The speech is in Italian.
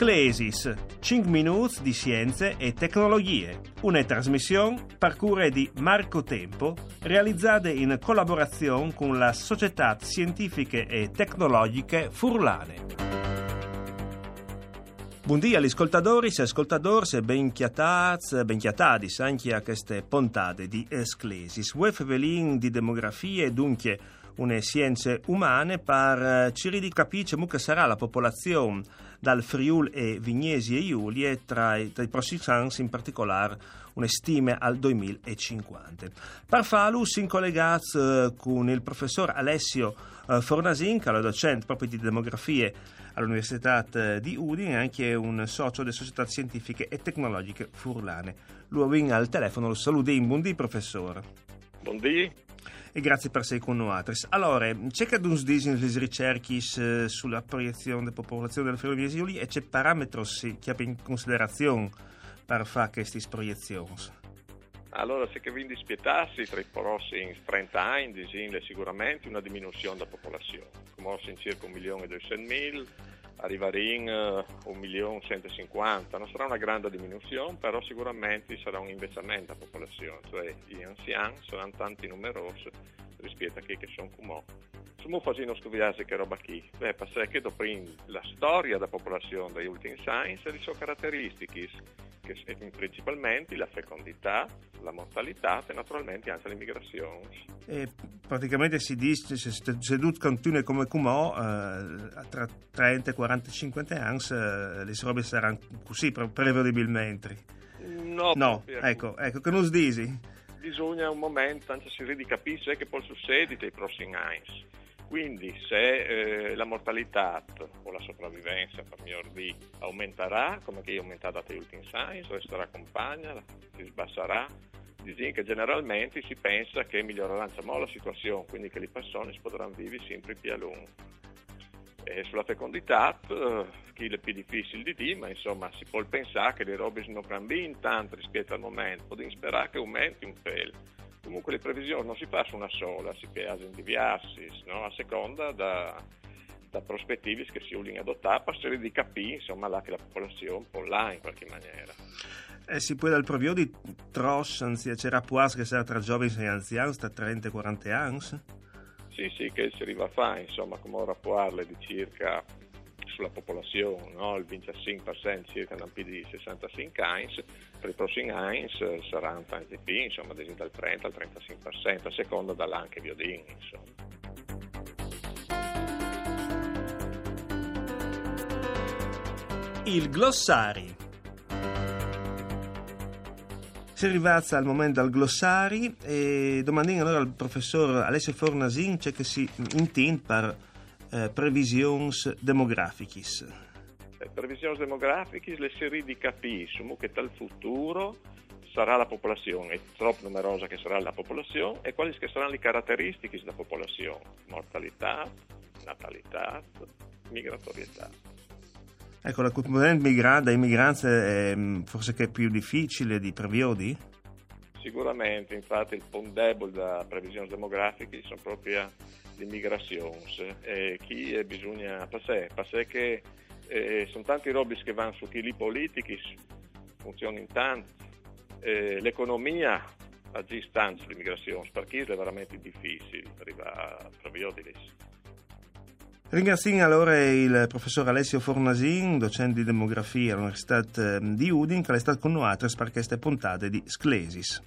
Sclesis, 5 minuti di scienze e tecnologie. Una trasmissione per cura di Marco Tempo, realizzata in collaborazione con la Società Scientifiche e Tecnologiche Furlane. Buongiorno agli ascoltatori e ascoltatori, ben chiatati, ben chiatati anche a queste puntate di Esclesis. Web Velin di demografia e dunque une scienze umane per eh, ci capire come sarà la popolazione dal Friul e Vignesi e Giulie tra, i, tra i prossimi anni, in particolare una stime al 2050. Per farlo si collegati eh, con il professor Alessio eh, Fornasin, che è docente proprio di demografie all'Università di Udine e anche un socio delle società scientifiche e tecnologiche furlane. Lui al telefono, lo saluto in buondì professore. Buondì e grazie per essere con noi. Allora, c'è che uns disin le ricerche sulla proiezione della popolazione delle ferrovie Giuli e c'è parametri che ha in considerazione per fare queste proiezioni? Allora, se che vi dispietassi tra i prossimi 30 anni, disin sicuramente una diminuzione della popolazione, come circa 1 milione 200 mila, arrivare in uh, 1.150.000, non sarà una grande diminuzione, però sicuramente sarà un investimento della popolazione, cioè gli anziani saranno tanti numerosi rispetto a chi che sono come Siamo facendo studiare che roba qui? Beh, perché dopo la storia della popolazione degli ultimi anni e le sue caratteristiche che principalmente la fecondità, la mortalità e naturalmente anche l'immigrazione. E praticamente si dice se, se tutto continua come Cumò, eh, tra 30 40 50 anni eh, le robe saranno così prevedibilmente. No, no ecco, ecco, che non si dici? Bisogna un momento, anche si capisce che può succedere nei prossimi anni quindi se eh, la mortalità o la sopravvivenza per mio di aumenterà, come che è aumentata negli ultimi anni, resterà compagna, si sbasserà, dicono che generalmente si pensa che migliorerà la situazione, quindi che le persone potranno vivere sempre più a lungo. E sulla fecondità, eh, chi è più difficile di dire, ma insomma si può pensare che le robe non cambiano tanto rispetto al momento, possiamo sperare che aumenti un pelo comunque le previsioni non si fa su una sola, si piace in diversi, no? a seconda da, da prospettive che si vogliono adottare per cercare di capire insomma, là che la popolazione può là in qualche maniera. Eh, si può dal provio di tros, anzi c'era puas che sarà tra giovani e anziani, sta 30 e 40 anni? Sì, sì, che si arriva a fare, insomma, come ora parla di circa sulla popolazione, no? il 25% circa da di 65 anni, per i prossimi anni saranno tanti più, insomma, dal 30 al 35%, a seconda dall'anche biodin, insomma. Il glossari. Si arriva al momento del glossari e domandino allora al professor Alessio Fornasin c'è che si intende per eh, previsioni demografiche. Le previsioni demografiche le si di capire che dal futuro sarà la popolazione, è troppo numerosa che sarà la popolazione e quali saranno le caratteristiche della popolazione, mortalità, natalità, migratorietà. Ecco, la componente dai migranti è mm, forse che è più difficile di previodi? Sicuramente, infatti il punto debole da previsioni demografiche sono proprio l'immigrazione e chi bisogna passare, passare che eh, sono tanti robi che vanno su chi li politici, funzionano in tanti, eh, l'economia agisce tanto sull'immigrazione, perché è veramente difficile arrivare a previodi. Ringrazio allora il professor Alessio Fornasin, docente di demografia all'Università di Udin, che è stato con noi per queste puntate di Sclesis.